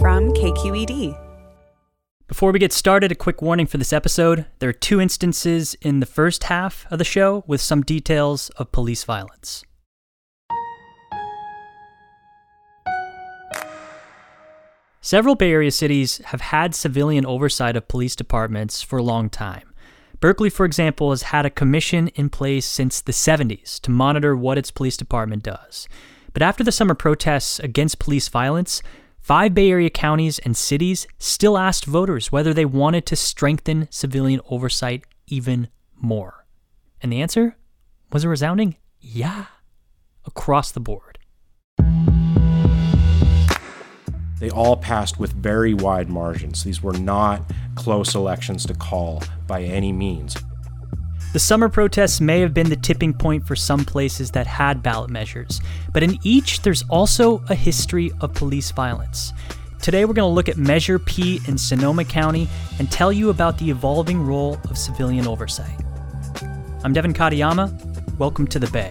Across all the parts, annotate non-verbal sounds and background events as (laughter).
From KQED. Before we get started, a quick warning for this episode. There are two instances in the first half of the show with some details of police violence. Several Bay Area cities have had civilian oversight of police departments for a long time. Berkeley, for example, has had a commission in place since the 70s to monitor what its police department does. But after the summer protests against police violence, Five Bay Area counties and cities still asked voters whether they wanted to strengthen civilian oversight even more. And the answer was a resounding yeah, across the board. They all passed with very wide margins. These were not close elections to call by any means. The summer protests may have been the tipping point for some places that had ballot measures, but in each, there's also a history of police violence. Today, we're going to look at Measure P in Sonoma County and tell you about the evolving role of civilian oversight. I'm Devin Katayama. Welcome to the Bay.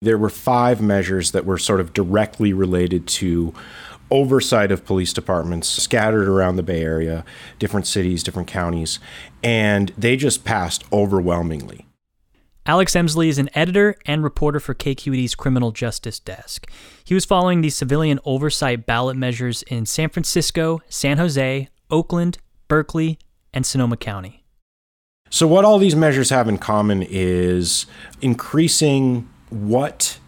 There were five measures that were sort of directly related to oversight of police departments scattered around the Bay Area, different cities, different counties, and they just passed overwhelmingly. Alex Emslie is an editor and reporter for KQED's Criminal Justice Desk. He was following the civilian oversight ballot measures in San Francisco, San Jose, Oakland, Berkeley, and Sonoma County. So, what all these measures have in common is increasing what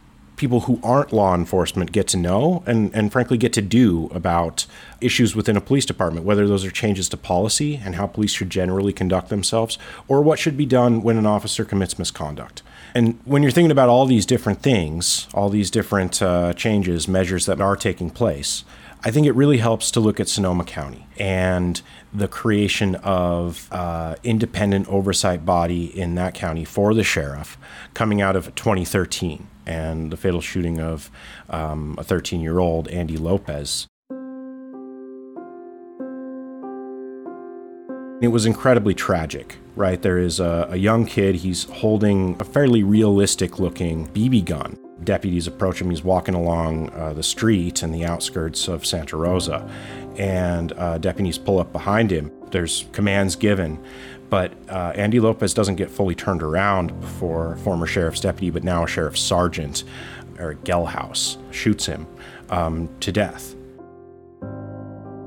people who aren't law enforcement get to know and, and frankly get to do about issues within a police department, whether those are changes to policy and how police should generally conduct themselves, or what should be done when an officer commits misconduct. And when you're thinking about all these different things, all these different uh, changes, measures that are taking place, I think it really helps to look at Sonoma County and the creation of uh, independent oversight body in that county for the sheriff coming out of 2013 and the fatal shooting of um, a 13 year old Andy Lopez. It was incredibly tragic, right? There is a, a young kid, he's holding a fairly realistic looking BB gun deputies approach him. He's walking along uh, the street in the outskirts of Santa Rosa, and uh, deputies pull up behind him. There's commands given, but uh, Andy Lopez doesn't get fully turned around before former sheriff's deputy, but now a sheriff's sergeant, Eric Gelhaus, shoots him um, to death.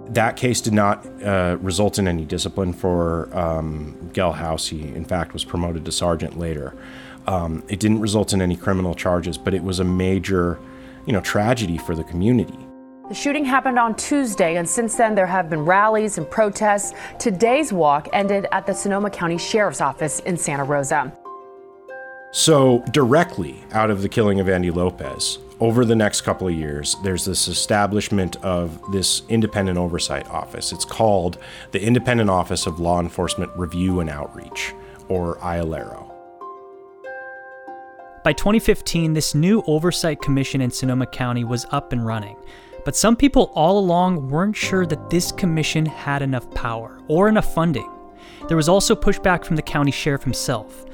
That case did not uh, result in any discipline for um, Gelhaus. He, in fact, was promoted to sergeant later. Um, it didn't result in any criminal charges, but it was a major, you know, tragedy for the community. The shooting happened on Tuesday, and since then there have been rallies and protests. Today's walk ended at the Sonoma County Sheriff's Office in Santa Rosa. So, directly out of the killing of Andy Lopez, over the next couple of years, there's this establishment of this independent oversight office. It's called the Independent Office of Law Enforcement Review and Outreach, or IOLERO. By 2015, this new oversight commission in Sonoma County was up and running. But some people all along weren't sure that this commission had enough power or enough funding. There was also pushback from the county sheriff himself.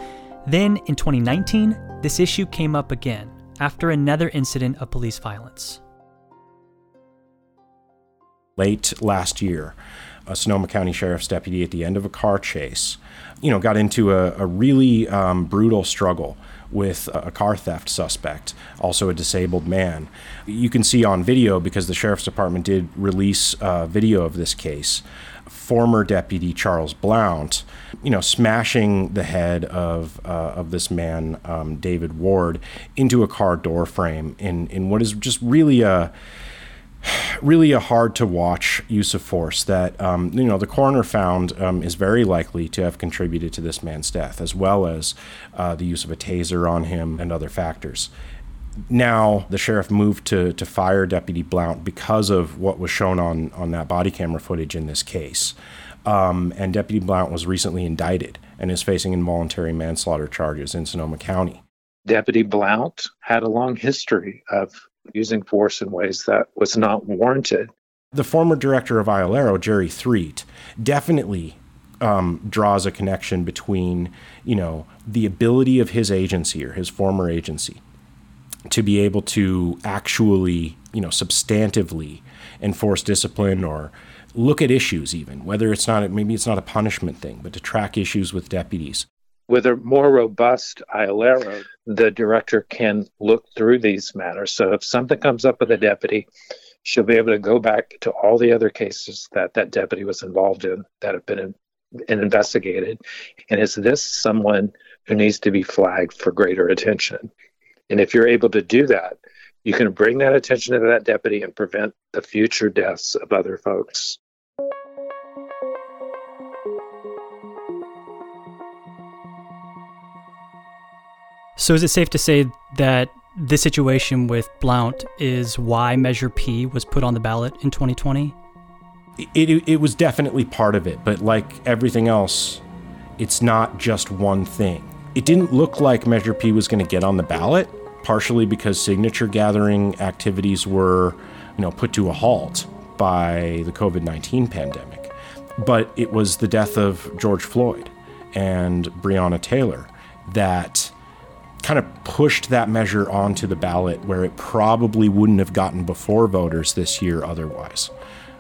Then, in 2019, this issue came up again after another incident of police violence. Late last year, a Sonoma County Sheriff's deputy at the end of a car chase, you know, got into a, a really um, brutal struggle with a car theft suspect, also a disabled man. You can see on video because the sheriff's department did release uh, video of this case former deputy Charles Blount, you know, smashing the head of uh, of this man, um, David Ward, into a car door frame in in what is just really a really a hard to watch use of force that um, you know the coroner found um, is very likely to have contributed to this man's death, as well as uh, the use of a taser on him and other factors now the sheriff moved to, to fire Deputy Blount because of what was shown on, on that body camera footage in this case. Um, and Deputy Blount was recently indicted and is facing involuntary manslaughter charges in Sonoma County. Deputy Blount had a long history of using force in ways that was not warranted. The former director of IOLERO, Jerry Threet, definitely um, draws a connection between, you know, the ability of his agency or his former agency to be able to actually, you know, substantively enforce discipline or look at issues even whether it's not maybe it's not a punishment thing but to track issues with deputies with a more robust IOLERO, the director can look through these matters. So if something comes up with a deputy, she'll be able to go back to all the other cases that that deputy was involved in that have been in, in investigated. And is this someone who needs to be flagged for greater attention? And if you're able to do that, you can bring that attention to that deputy and prevent the future deaths of other folks. So, is it safe to say that this situation with Blount is why Measure P was put on the ballot in 2020? It, it, it was definitely part of it, but like everything else, it's not just one thing. It didn't look like Measure P was going to get on the ballot partially because signature gathering activities were, you know, put to a halt by the COVID-19 pandemic. But it was the death of George Floyd and Breonna Taylor that kind of pushed that measure onto the ballot where it probably wouldn't have gotten before voters this year otherwise.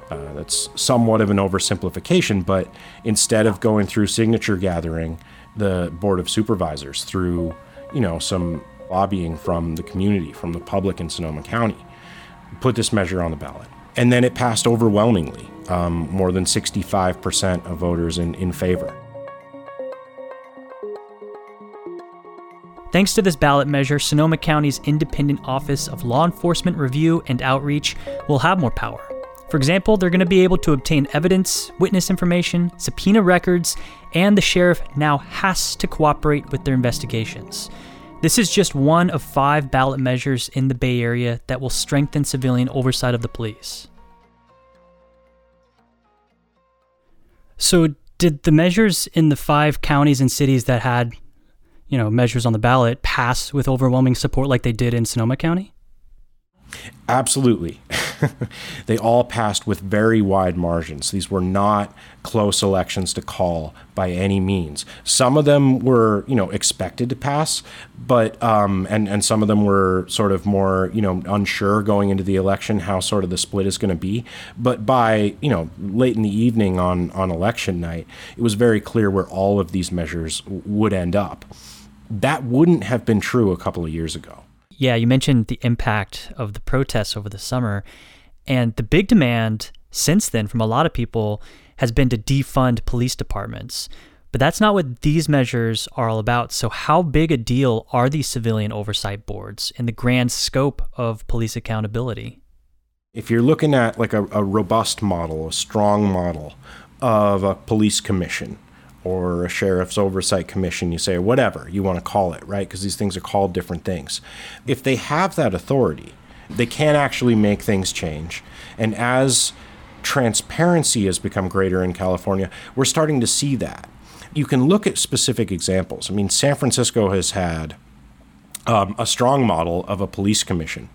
Uh, that's somewhat of an oversimplification, but instead of going through signature gathering, the Board of Supervisors, through you know some lobbying from the community, from the public in Sonoma County, put this measure on the ballot. And then it passed overwhelmingly, um, more than 65% of voters in, in favor. Thanks to this ballot measure, Sonoma County's Independent Office of Law Enforcement Review and Outreach will have more power. For example, they're going to be able to obtain evidence, witness information, subpoena records, and the sheriff now has to cooperate with their investigations. This is just one of five ballot measures in the Bay Area that will strengthen civilian oversight of the police. So, did the measures in the five counties and cities that had, you know, measures on the ballot pass with overwhelming support like they did in Sonoma County? Absolutely. (laughs) they all passed with very wide margins. These were not close elections to call by any means. Some of them were, you know, expected to pass, but um, and and some of them were sort of more, you know, unsure going into the election how sort of the split is going to be. But by you know late in the evening on on election night, it was very clear where all of these measures would end up. That wouldn't have been true a couple of years ago. Yeah, you mentioned the impact of the protests over the summer. And the big demand since then from a lot of people has been to defund police departments. But that's not what these measures are all about. So, how big a deal are these civilian oversight boards in the grand scope of police accountability? If you're looking at like a, a robust model, a strong model of a police commission, or a sheriff's oversight commission, you say, or whatever you want to call it, right? Because these things are called different things. If they have that authority, they can actually make things change. And as transparency has become greater in California, we're starting to see that. You can look at specific examples. I mean, San Francisco has had um, a strong model of a police commission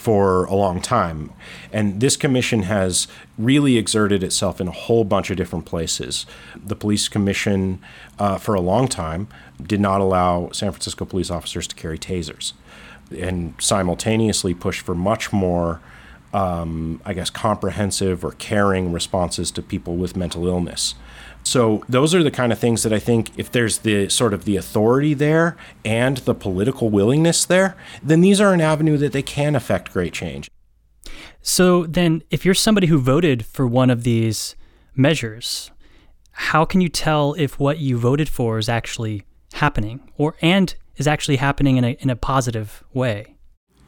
for a long time. And this commission has really exerted itself in a whole bunch of different places. The police commission, uh, for a long time, did not allow San Francisco police officers to carry tasers and simultaneously pushed for much more. Um, I guess comprehensive or caring responses to people with mental illness. So those are the kind of things that I think if there's the sort of the authority there and the political willingness there, then these are an avenue that they can affect great change. So then if you're somebody who voted for one of these measures, how can you tell if what you voted for is actually happening or and is actually happening in a in a positive way?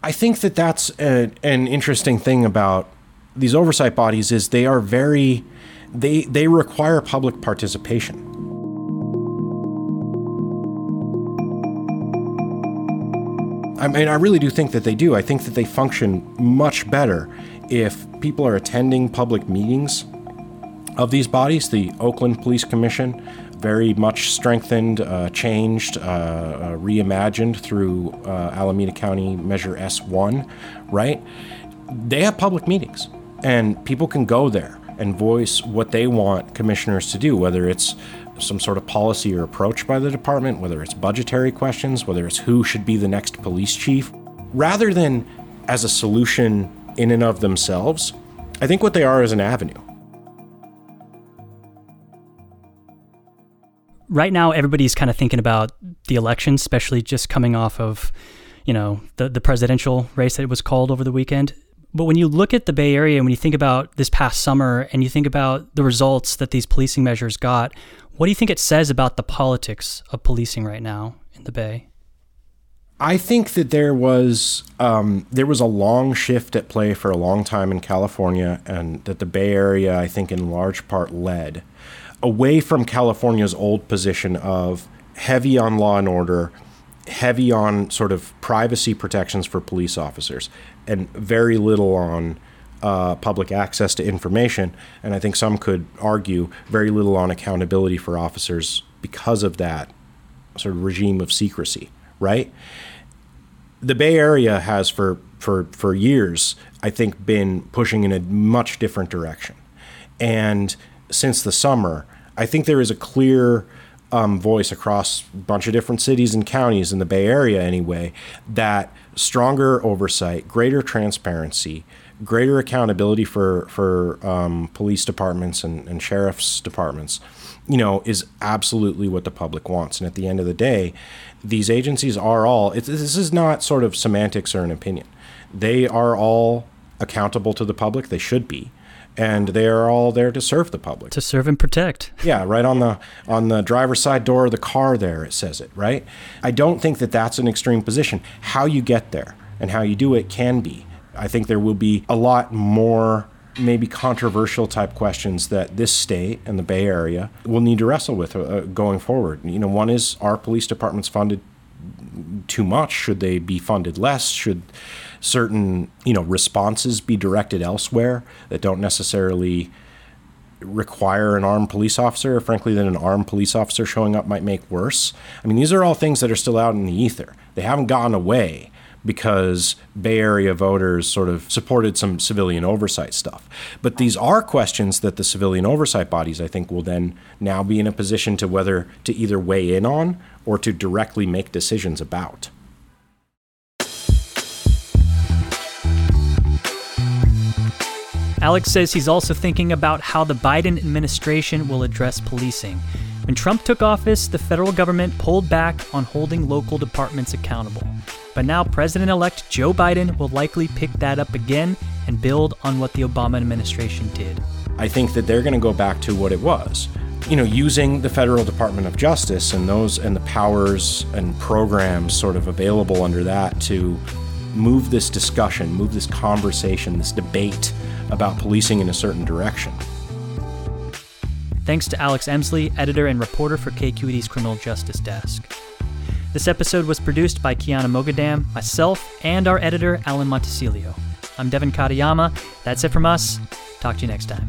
I think that that's a, an interesting thing about these oversight bodies is they are very they they require public participation. I mean, I really do think that they do. I think that they function much better if people are attending public meetings of these bodies. The Oakland Police Commission, very much strengthened, uh, changed, uh, uh, reimagined through uh, Alameda County Measure S1, right? They have public meetings, and people can go there and voice what they want commissioners to do, whether it's some sort of policy or approach by the department, whether it's budgetary questions, whether it's who should be the next police chief, rather than as a solution in and of themselves. I think what they are is an avenue. Right now, everybody's kind of thinking about the election, especially just coming off of, you know, the, the presidential race that was called over the weekend. But when you look at the Bay Area, and when you think about this past summer and you think about the results that these policing measures got, what do you think it says about the politics of policing right now in the Bay? I think that there was um, there was a long shift at play for a long time in California, and that the Bay Area, I think, in large part led away from California's old position of heavy on law and order, heavy on sort of privacy protections for police officers, and very little on uh, public access to information. And I think some could argue very little on accountability for officers because of that sort of regime of secrecy, right? The Bay Area has for for for years, I think, been pushing in a much different direction. And since the summer, I think there is a clear um, voice across a bunch of different cities and counties in the Bay Area, anyway, that stronger oversight, greater transparency, greater accountability for for um, police departments and, and sheriff's departments, you know, is absolutely what the public wants. And at the end of the day, these agencies are all. this is not sort of semantics or an opinion. They are all accountable to the public. They should be and they are all there to serve the public. To serve and protect. Yeah right on the on the driver's side door of the car there it says it right? I don't think that that's an extreme position. How you get there and how you do it can be. I think there will be a lot more maybe controversial type questions that this state and the bay area will need to wrestle with uh, going forward. You know one is are police departments funded too much? Should they be funded less? Should certain you know responses be directed elsewhere that don't necessarily require an armed police officer, or frankly, that an armed police officer showing up might make worse. I mean, these are all things that are still out in the ether. They haven't gone away because Bay Area voters sort of supported some civilian oversight stuff. But these are questions that the civilian oversight bodies, I think, will then now be in a position to whether to either weigh in on or to directly make decisions about. Alex says he's also thinking about how the Biden administration will address policing. When Trump took office, the federal government pulled back on holding local departments accountable. But now President elect Joe Biden will likely pick that up again and build on what the Obama administration did. I think that they're going to go back to what it was. You know, using the federal Department of Justice and those and the powers and programs sort of available under that to move this discussion, move this conversation, this debate about policing in a certain direction. Thanks to Alex Emslie, editor and reporter for KQED's Criminal Justice Desk. This episode was produced by Kiana Mogadam, myself, and our editor, Alan Montecillo. I'm Devin Katayama. That's it from us. Talk to you next time.